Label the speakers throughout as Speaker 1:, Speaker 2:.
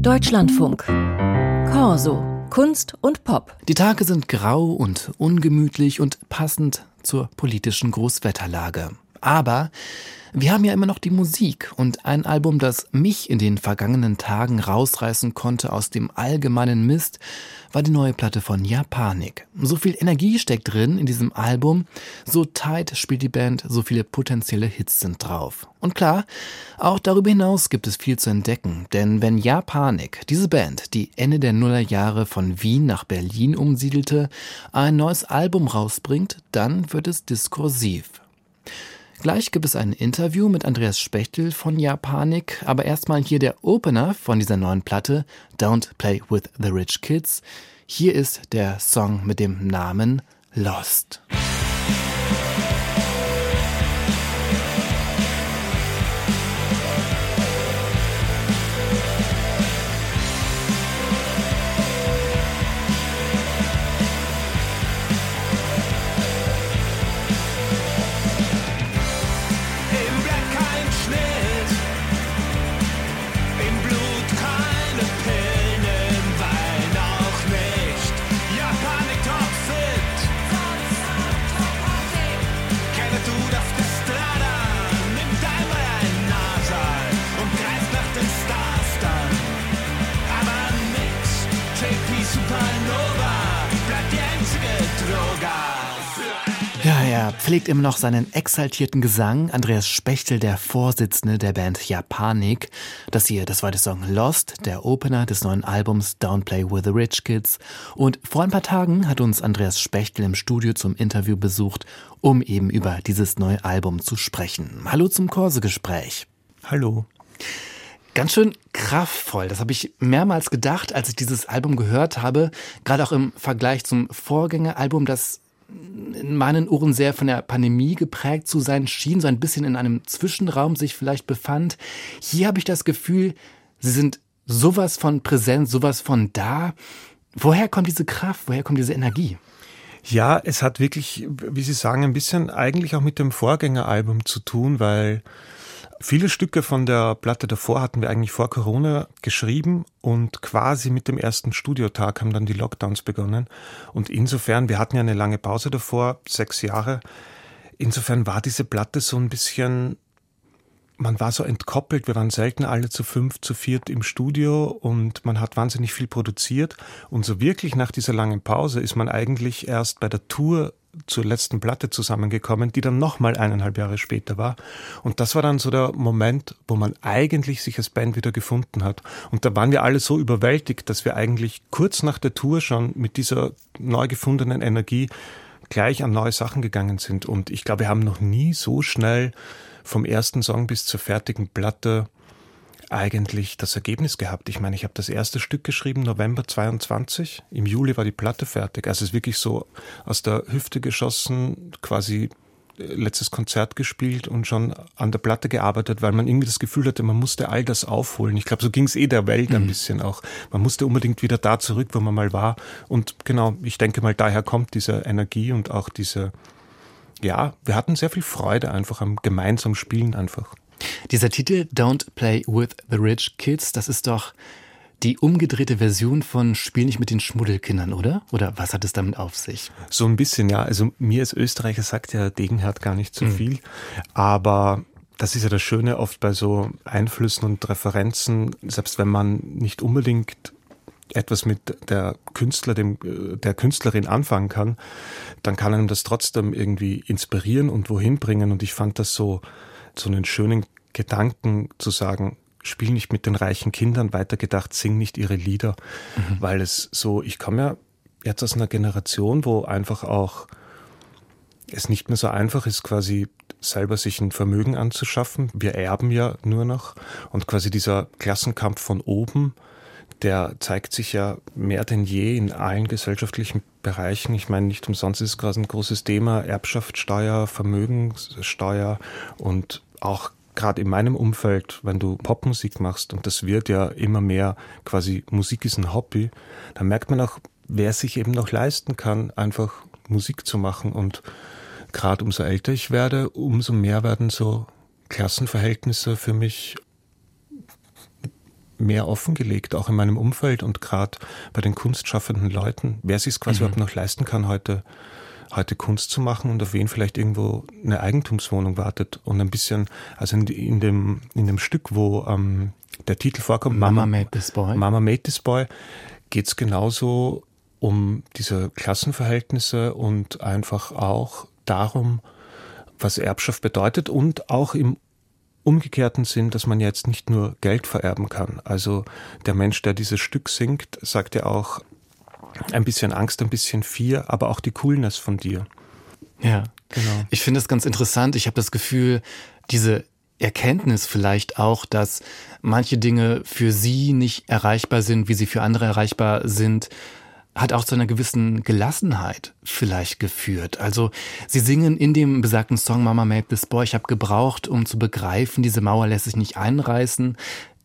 Speaker 1: Deutschlandfunk. Corso. Kunst und Pop.
Speaker 2: Die Tage sind grau und ungemütlich und passend zur politischen Großwetterlage. Aber wir haben ja immer noch die Musik und ein Album, das mich in den vergangenen Tagen rausreißen konnte aus dem allgemeinen Mist, war die neue Platte von Japanik. So viel Energie steckt drin in diesem Album, so tight spielt die Band, so viele potenzielle Hits sind drauf. Und klar, auch darüber hinaus gibt es viel zu entdecken, denn wenn Japanik, diese Band, die Ende der Nullerjahre von Wien nach Berlin umsiedelte, ein neues Album rausbringt, dann wird es diskursiv. Gleich gibt es ein Interview mit Andreas Spechtel von Japanik, aber erstmal hier der Opener von dieser neuen Platte, Don't Play with the Rich Kids. Hier ist der Song mit dem Namen Lost. Er pflegt immer noch seinen exaltierten Gesang. Andreas Spechtel, der Vorsitzende der Band Japanik. Das hier, das war der Song Lost, der Opener des neuen Albums Downplay with the Rich Kids. Und vor ein paar Tagen hat uns Andreas Spechtel im Studio zum Interview besucht, um eben über dieses neue Album zu sprechen. Hallo zum Korsegespräch.
Speaker 3: Hallo.
Speaker 2: Ganz schön kraftvoll. Das habe ich mehrmals gedacht, als ich dieses Album gehört habe. Gerade auch im Vergleich zum Vorgängeralbum, das in meinen Ohren sehr von der Pandemie geprägt zu sein schien, so ein bisschen in einem Zwischenraum sich vielleicht befand. Hier habe ich das Gefühl, sie sind sowas von präsent, sowas von da. Woher kommt diese Kraft? Woher kommt diese Energie?
Speaker 3: Ja, es hat wirklich, wie Sie sagen, ein bisschen eigentlich auch mit dem Vorgängeralbum zu tun, weil Viele Stücke von der Platte davor hatten wir eigentlich vor Corona geschrieben und quasi mit dem ersten Studiotag haben dann die Lockdowns begonnen. Und insofern, wir hatten ja eine lange Pause davor, sechs Jahre. Insofern war diese Platte so ein bisschen, man war so entkoppelt. Wir waren selten alle zu fünf, zu viert im Studio und man hat wahnsinnig viel produziert. Und so wirklich nach dieser langen Pause ist man eigentlich erst bei der Tour zur letzten Platte zusammengekommen, die dann nochmal eineinhalb Jahre später war. Und das war dann so der Moment, wo man eigentlich sich als Band wieder gefunden hat. Und da waren wir alle so überwältigt, dass wir eigentlich kurz nach der Tour schon mit dieser neu gefundenen Energie gleich an neue Sachen gegangen sind. Und ich glaube, wir haben noch nie so schnell vom ersten Song bis zur fertigen Platte eigentlich das Ergebnis gehabt. Ich meine, ich habe das erste Stück geschrieben, November 22. Im Juli war die Platte fertig. Also es ist wirklich so aus der Hüfte geschossen, quasi äh, letztes Konzert gespielt und schon an der Platte gearbeitet, weil man irgendwie das Gefühl hatte, man musste all das aufholen. Ich glaube, so ging es eh der Welt ein mhm. bisschen auch. Man musste unbedingt wieder da zurück, wo man mal war. Und genau, ich denke mal, daher kommt diese Energie und auch diese, ja, wir hatten sehr viel Freude einfach am gemeinsamen Spielen einfach.
Speaker 2: Dieser Titel Don't Play with the Rich Kids, das ist doch die umgedrehte Version von Spiel nicht mit den Schmuddelkindern, oder? Oder was hat es damit auf sich?
Speaker 3: So ein bisschen, ja. Also mir als Österreicher sagt ja Degenhard gar nicht so mhm. viel. Aber das ist ja das Schöne oft bei so Einflüssen und Referenzen, selbst wenn man nicht unbedingt etwas mit der Künstler, dem, der Künstlerin anfangen kann, dann kann einem das trotzdem irgendwie inspirieren und wohin bringen. Und ich fand das so, so einen schönen Gedanken zu sagen, spiel nicht mit den reichen Kindern, weitergedacht, sing nicht ihre Lieder, mhm. weil es so, ich komme ja jetzt aus einer Generation, wo einfach auch es nicht mehr so einfach ist, quasi selber sich ein Vermögen anzuschaffen. Wir erben ja nur noch und quasi dieser Klassenkampf von oben, der zeigt sich ja mehr denn je in allen gesellschaftlichen Bereichen. Ich meine, nicht umsonst ist es gerade ein großes Thema, Erbschaftssteuer, Vermögenssteuer und auch gerade in meinem Umfeld, wenn du Popmusik machst und das wird ja immer mehr quasi Musik ist ein Hobby, dann merkt man auch, wer sich eben noch leisten kann, einfach Musik zu machen und gerade umso älter ich werde, umso mehr werden so Klassenverhältnisse für mich mehr offengelegt, auch in meinem Umfeld und gerade bei den kunstschaffenden Leuten, wer sich es quasi mhm. überhaupt noch leisten kann, heute, heute Kunst zu machen und auf wen vielleicht irgendwo eine Eigentumswohnung wartet und ein bisschen, also in, in dem, in dem Stück, wo ähm, der Titel vorkommt,
Speaker 2: Mama, Mama Made This Boy,
Speaker 3: Mama Made This Boy, geht es genauso um diese Klassenverhältnisse und einfach auch darum, was Erbschaft bedeutet und auch im umgekehrten Sinn, dass man jetzt nicht nur Geld vererben kann. Also der Mensch, der dieses Stück singt, sagt ja auch ein bisschen Angst, ein bisschen Vier, aber auch die Coolness von dir.
Speaker 2: Ja, genau. Ich finde es ganz interessant. Ich habe das Gefühl, diese Erkenntnis vielleicht auch, dass manche Dinge für sie nicht erreichbar sind, wie sie für andere erreichbar sind, hat auch zu einer gewissen Gelassenheit vielleicht geführt. Also sie singen in dem besagten Song Mama Made This Boy, ich habe gebraucht, um zu begreifen, diese Mauer lässt sich nicht einreißen.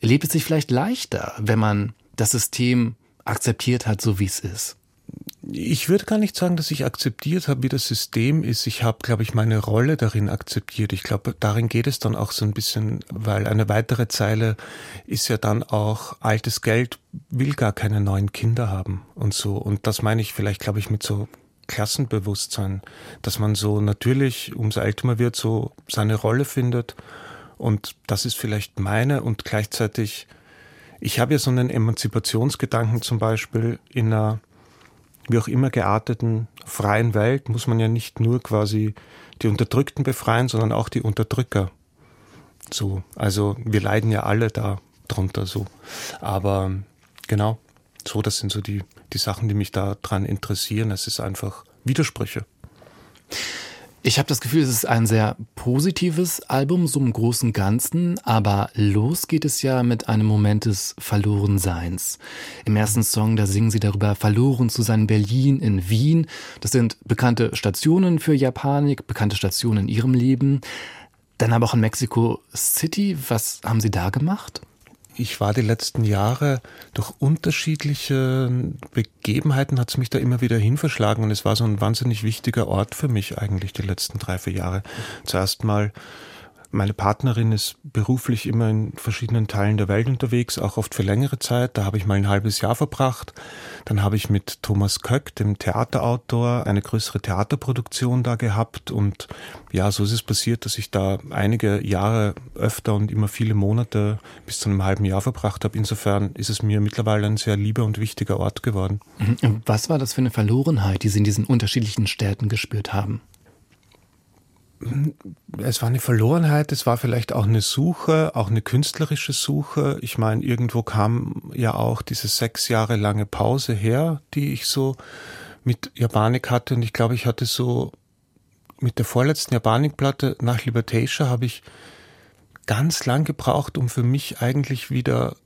Speaker 2: Lebt es sich vielleicht leichter, wenn man das System akzeptiert hat, so wie es ist?
Speaker 3: Ich würde gar nicht sagen, dass ich akzeptiert habe, wie das System ist. Ich habe, glaube ich, meine Rolle darin akzeptiert. Ich glaube, darin geht es dann auch so ein bisschen, weil eine weitere Zeile ist ja dann auch, altes Geld will gar keine neuen Kinder haben und so. Und das meine ich vielleicht, glaube ich, mit so Klassenbewusstsein, dass man so natürlich, umso älter man wird, so seine Rolle findet. Und das ist vielleicht meine und gleichzeitig, ich habe ja so einen Emanzipationsgedanken zum Beispiel in einer wie auch immer gearteten freien Welt muss man ja nicht nur quasi die Unterdrückten befreien, sondern auch die Unterdrücker. So, also wir leiden ja alle da drunter so. Aber genau, so, das sind so die, die Sachen, die mich da dran interessieren. Es ist einfach Widersprüche.
Speaker 2: Ich habe das Gefühl, es ist ein sehr positives Album, so im großen Ganzen, aber los geht es ja mit einem Moment des Verlorenseins. Im ersten Song, da singen sie darüber, verloren zu sein Berlin in Wien. Das sind bekannte Stationen für Japanik, bekannte Stationen in ihrem Leben. Dann aber auch in Mexico City. Was haben Sie da gemacht?
Speaker 3: Ich war die letzten Jahre durch unterschiedliche Begebenheiten hat es mich da immer wieder hinverschlagen und es war so ein wahnsinnig wichtiger Ort für mich eigentlich die letzten drei, vier Jahre. Zuerst mal meine Partnerin ist beruflich immer in verschiedenen Teilen der Welt unterwegs, auch oft für längere Zeit. Da habe ich mal ein halbes Jahr verbracht. Dann habe ich mit Thomas Köck, dem Theaterautor, eine größere Theaterproduktion da gehabt. Und ja, so ist es passiert, dass ich da einige Jahre öfter und immer viele Monate bis zu einem halben Jahr verbracht habe. Insofern ist es mir mittlerweile ein sehr lieber und wichtiger Ort geworden.
Speaker 2: Mhm. Was war das für eine Verlorenheit, die Sie in diesen unterschiedlichen Städten gespürt haben?
Speaker 3: Es war eine Verlorenheit, es war vielleicht auch eine Suche, auch eine künstlerische Suche. Ich meine, irgendwo kam ja auch diese sechs Jahre lange Pause her, die ich so mit Japanik hatte. Und ich glaube, ich hatte so mit der vorletzten Japanik-Platte nach Libertation habe ich ganz lang gebraucht, um für mich eigentlich wieder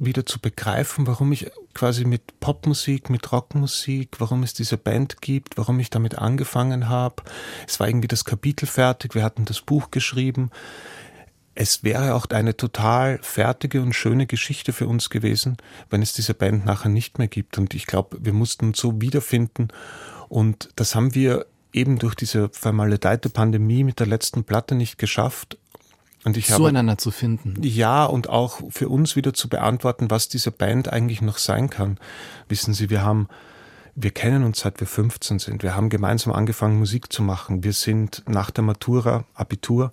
Speaker 3: wieder zu begreifen, warum ich quasi mit Popmusik, mit Rockmusik, warum es diese Band gibt, warum ich damit angefangen habe. Es war irgendwie das Kapitel fertig, wir hatten das Buch geschrieben. Es wäre auch eine total fertige und schöne Geschichte für uns gewesen, wenn es diese Band nachher nicht mehr gibt. Und ich glaube, wir mussten uns so wiederfinden. Und das haben wir eben durch diese vermaledeite Pandemie mit der letzten Platte nicht geschafft.
Speaker 2: Und ich zueinander habe, zu finden.
Speaker 3: Ja, und auch für uns wieder zu beantworten, was diese Band eigentlich noch sein kann. Wissen Sie, wir haben, wir kennen uns seit wir 15 sind. Wir haben gemeinsam angefangen, Musik zu machen. Wir sind nach der Matura, Abitur,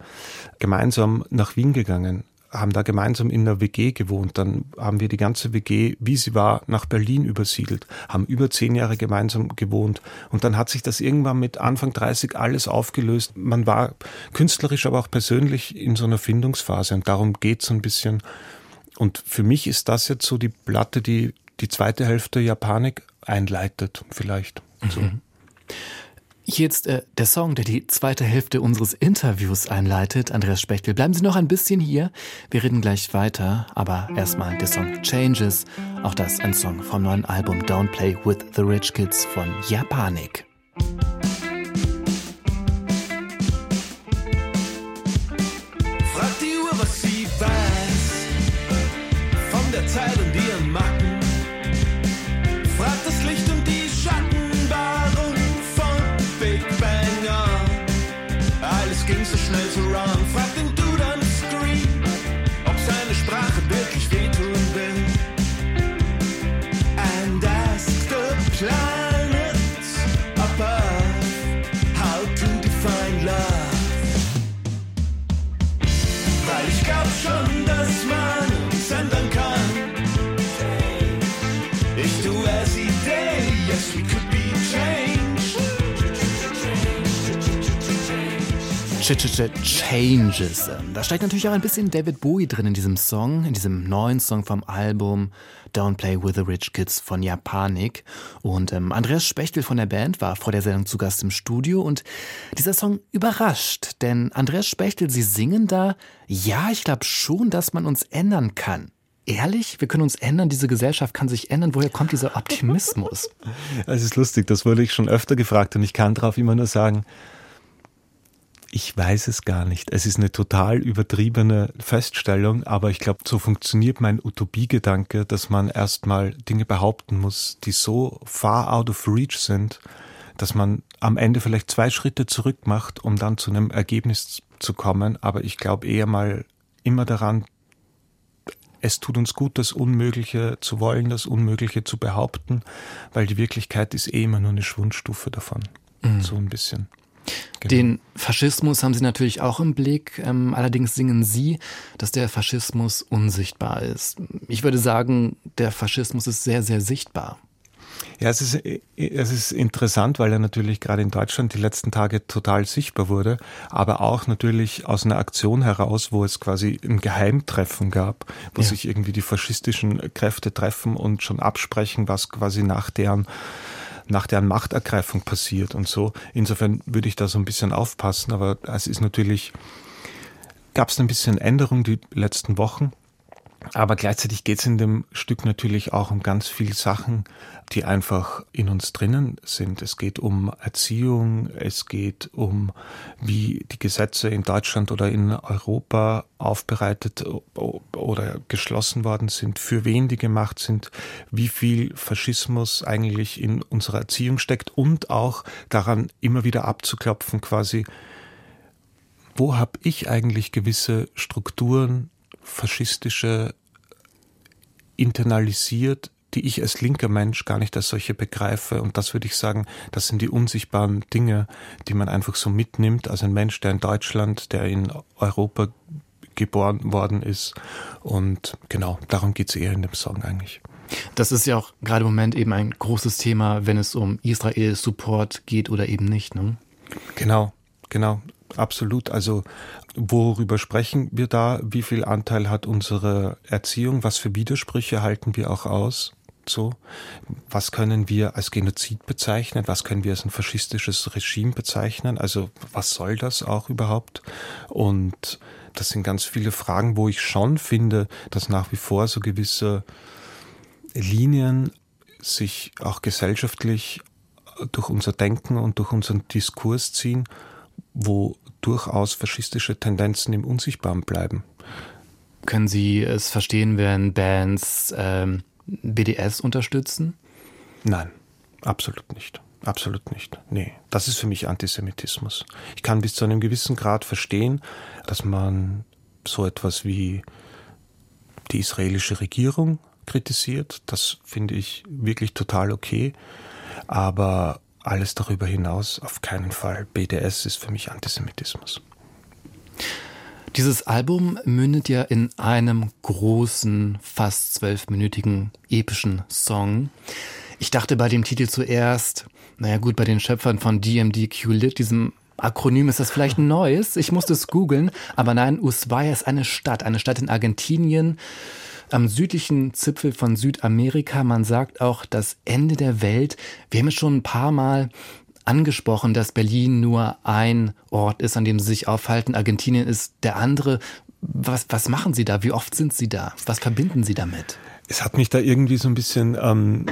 Speaker 3: gemeinsam nach Wien gegangen haben da gemeinsam in der WG gewohnt. Dann haben wir die ganze WG, wie sie war, nach Berlin übersiedelt, haben über zehn Jahre gemeinsam gewohnt. Und dann hat sich das irgendwann mit Anfang 30 alles aufgelöst. Man war künstlerisch, aber auch persönlich in so einer Findungsphase. Und darum geht es so ein bisschen. Und für mich ist das jetzt so die Platte, die die zweite Hälfte Japanik einleitet, vielleicht. Mhm.
Speaker 2: Jetzt äh, der Song, der die zweite Hälfte unseres Interviews einleitet. Andreas Spechtel, bleiben Sie noch ein bisschen hier. Wir reden gleich weiter, aber erstmal der Song Changes. Auch das ein Song vom neuen Album Don't Play with the Rich Kids von Japanik. Changes. Da steckt natürlich auch ein bisschen David Bowie drin in diesem Song, in diesem neuen Song vom Album Don't Play with the Rich Kids von Japanik. Und ähm, Andreas Spechtel von der Band war vor der Sendung zu Gast im Studio und dieser Song überrascht, denn Andreas Spechtel, Sie singen da, ja, ich glaube schon, dass man uns ändern kann. Ehrlich? Wir können uns ändern, diese Gesellschaft kann sich ändern. Woher kommt dieser Optimismus?
Speaker 3: Es ist lustig, das wurde ich schon öfter gefragt und ich kann darauf immer nur sagen, ich weiß es gar nicht. Es ist eine total übertriebene Feststellung, aber ich glaube, so funktioniert mein Utopiegedanke, dass man erstmal Dinge behaupten muss, die so far out of reach sind, dass man am Ende vielleicht zwei Schritte zurück macht, um dann zu einem Ergebnis zu kommen. Aber ich glaube eher mal immer daran, es tut uns gut, das Unmögliche zu wollen, das Unmögliche zu behaupten, weil die Wirklichkeit ist eh immer nur eine Schwundstufe davon. Mhm. So ein bisschen.
Speaker 2: Genau. Den Faschismus haben Sie natürlich auch im Blick. Ähm, allerdings singen Sie, dass der Faschismus unsichtbar ist. Ich würde sagen, der Faschismus ist sehr, sehr sichtbar.
Speaker 3: Ja, es ist, es ist interessant, weil er natürlich gerade in Deutschland die letzten Tage total sichtbar wurde, aber auch natürlich aus einer Aktion heraus, wo es quasi ein Geheimtreffen gab, wo ja. sich irgendwie die faschistischen Kräfte treffen und schon absprechen, was quasi nach deren nach deren Machtergreifung passiert und so. Insofern würde ich da so ein bisschen aufpassen, aber es ist natürlich, gab es ein bisschen Änderung die letzten Wochen. Aber gleichzeitig geht es in dem Stück natürlich auch um ganz viele Sachen, die einfach in uns drinnen sind. Es geht um Erziehung, es geht um, wie die Gesetze in Deutschland oder in Europa aufbereitet oder geschlossen worden sind, für wen die gemacht sind, wie viel Faschismus eigentlich in unserer Erziehung steckt und auch daran immer wieder abzuklopfen, quasi, wo habe ich eigentlich gewisse Strukturen, faschistische internalisiert, die ich als linker Mensch gar nicht als solche begreife. Und das würde ich sagen, das sind die unsichtbaren Dinge, die man einfach so mitnimmt als ein Mensch, der in Deutschland, der in Europa geboren worden ist. Und genau, darum geht es eher in dem Song eigentlich.
Speaker 2: Das ist ja auch gerade im Moment eben ein großes Thema, wenn es um Israel-Support geht oder eben nicht. Ne?
Speaker 3: Genau, genau. Absolut. Also worüber sprechen wir da? Wie viel Anteil hat unsere Erziehung? Was für Widersprüche halten wir auch aus? So, was können wir als Genozid bezeichnen? Was können wir als ein faschistisches Regime bezeichnen? Also was soll das auch überhaupt? Und das sind ganz viele Fragen, wo ich schon finde, dass nach wie vor so gewisse Linien sich auch gesellschaftlich durch unser Denken und durch unseren Diskurs ziehen wo durchaus faschistische Tendenzen im Unsichtbaren bleiben.
Speaker 2: Können Sie es verstehen, wenn Bands ähm, BDS unterstützen?
Speaker 3: Nein, absolut nicht. Absolut nicht. Nee, das ist für mich Antisemitismus. Ich kann bis zu einem gewissen Grad verstehen, dass man so etwas wie die israelische Regierung kritisiert. Das finde ich wirklich total okay. Aber alles darüber hinaus auf keinen Fall. BDS ist für mich Antisemitismus.
Speaker 2: Dieses Album mündet ja in einem großen, fast zwölfminütigen, epischen Song. Ich dachte bei dem Titel zuerst, naja gut, bei den Schöpfern von DMDQ-Lit, diesem Akronym ist das vielleicht ein neues. Ich musste es googeln, aber nein, Ushuaia ist eine Stadt, eine Stadt in Argentinien am südlichen Zipfel von Südamerika. Man sagt auch das Ende der Welt. Wir haben es schon ein paar Mal angesprochen, dass Berlin nur ein Ort ist, an dem Sie sich aufhalten. Argentinien ist der andere. Was, was machen Sie da? Wie oft sind Sie da? Was verbinden Sie damit?
Speaker 3: Es hat mich da irgendwie so ein bisschen ähm,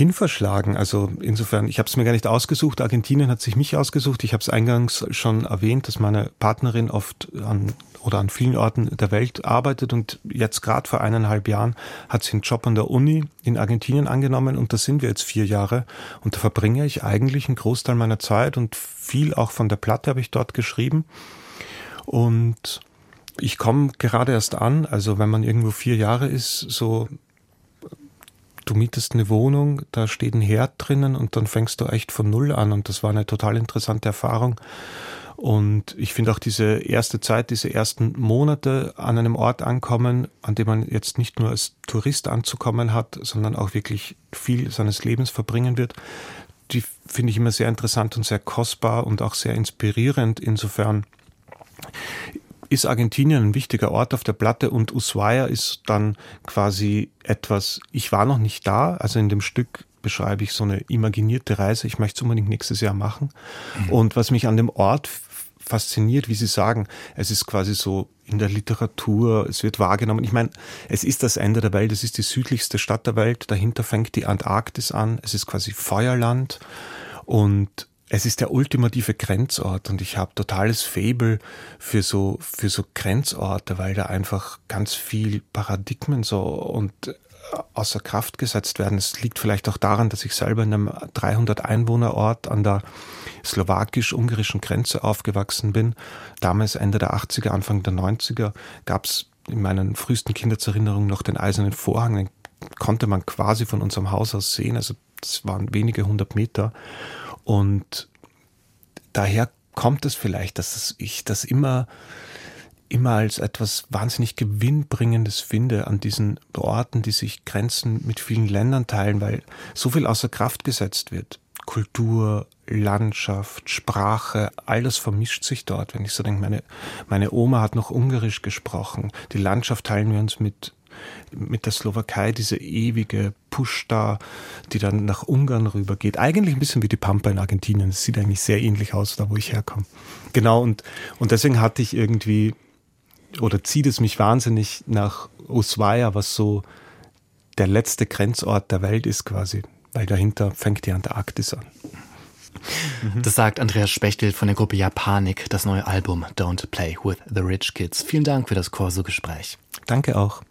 Speaker 3: hinverschlagen. Also insofern, ich habe es mir gar nicht ausgesucht. Argentinien hat sich mich ausgesucht. Ich habe es eingangs schon erwähnt, dass meine Partnerin oft an oder an vielen Orten der Welt arbeitet und jetzt gerade vor eineinhalb Jahren hat sie einen Job an der Uni in Argentinien angenommen und da sind wir jetzt vier Jahre und da verbringe ich eigentlich einen Großteil meiner Zeit und viel auch von der Platte habe ich dort geschrieben und ich komme gerade erst an, also wenn man irgendwo vier Jahre ist, so du mietest eine Wohnung, da steht ein Herd drinnen und dann fängst du echt von Null an und das war eine total interessante Erfahrung. Und ich finde auch diese erste Zeit, diese ersten Monate an einem Ort ankommen, an dem man jetzt nicht nur als Tourist anzukommen hat, sondern auch wirklich viel seines Lebens verbringen wird, die finde ich immer sehr interessant und sehr kostbar und auch sehr inspirierend. Insofern ist Argentinien ein wichtiger Ort auf der Platte und Ushuaia ist dann quasi etwas, ich war noch nicht da, also in dem Stück beschreibe ich so eine imaginierte Reise, ich möchte es unbedingt nächstes Jahr machen. Mhm. Und was mich an dem Ort fasziniert, wie Sie sagen, es ist quasi so in der Literatur, es wird wahrgenommen. Ich meine, es ist das Ende der Welt, es ist die südlichste Stadt der Welt, dahinter fängt die Antarktis an, es ist quasi Feuerland und es ist der ultimative Grenzort und ich habe totales Fable für so für so Grenzorte, weil da einfach ganz viel Paradigmen so und äh, außer Kraft gesetzt werden. Es liegt vielleicht auch daran, dass ich selber in einem 300 Einwohnerort an der slowakisch-ungarischen Grenze aufgewachsen bin. Damals Ende der 80er, Anfang der 90er gab es in meinen frühesten Kindheitserinnerungen noch den eisernen Vorhang, den konnte man quasi von unserem Haus aus sehen. Also das waren wenige hundert Meter. Und daher kommt es vielleicht, dass ich das immer, immer als etwas wahnsinnig Gewinnbringendes finde an diesen Orten, die sich Grenzen mit vielen Ländern teilen, weil so viel außer Kraft gesetzt wird. Kultur, Landschaft, Sprache, alles vermischt sich dort. Wenn ich so denke, meine, meine Oma hat noch Ungarisch gesprochen. Die Landschaft teilen wir uns mit mit der Slowakei diese ewige Pushta, die dann nach Ungarn rübergeht. Eigentlich ein bisschen wie die Pampa in Argentinien. Es sieht eigentlich sehr ähnlich aus, da wo ich herkomme. Genau, und, und deswegen hatte ich irgendwie, oder zieht es mich wahnsinnig nach Ushuaia, was so der letzte Grenzort der Welt ist quasi, weil dahinter fängt die Antarktis an.
Speaker 2: Das sagt Andreas Spechtel von der Gruppe Japanik, das neue Album Don't Play with the Rich Kids. Vielen Dank für das Corso-Gespräch.
Speaker 3: Danke auch.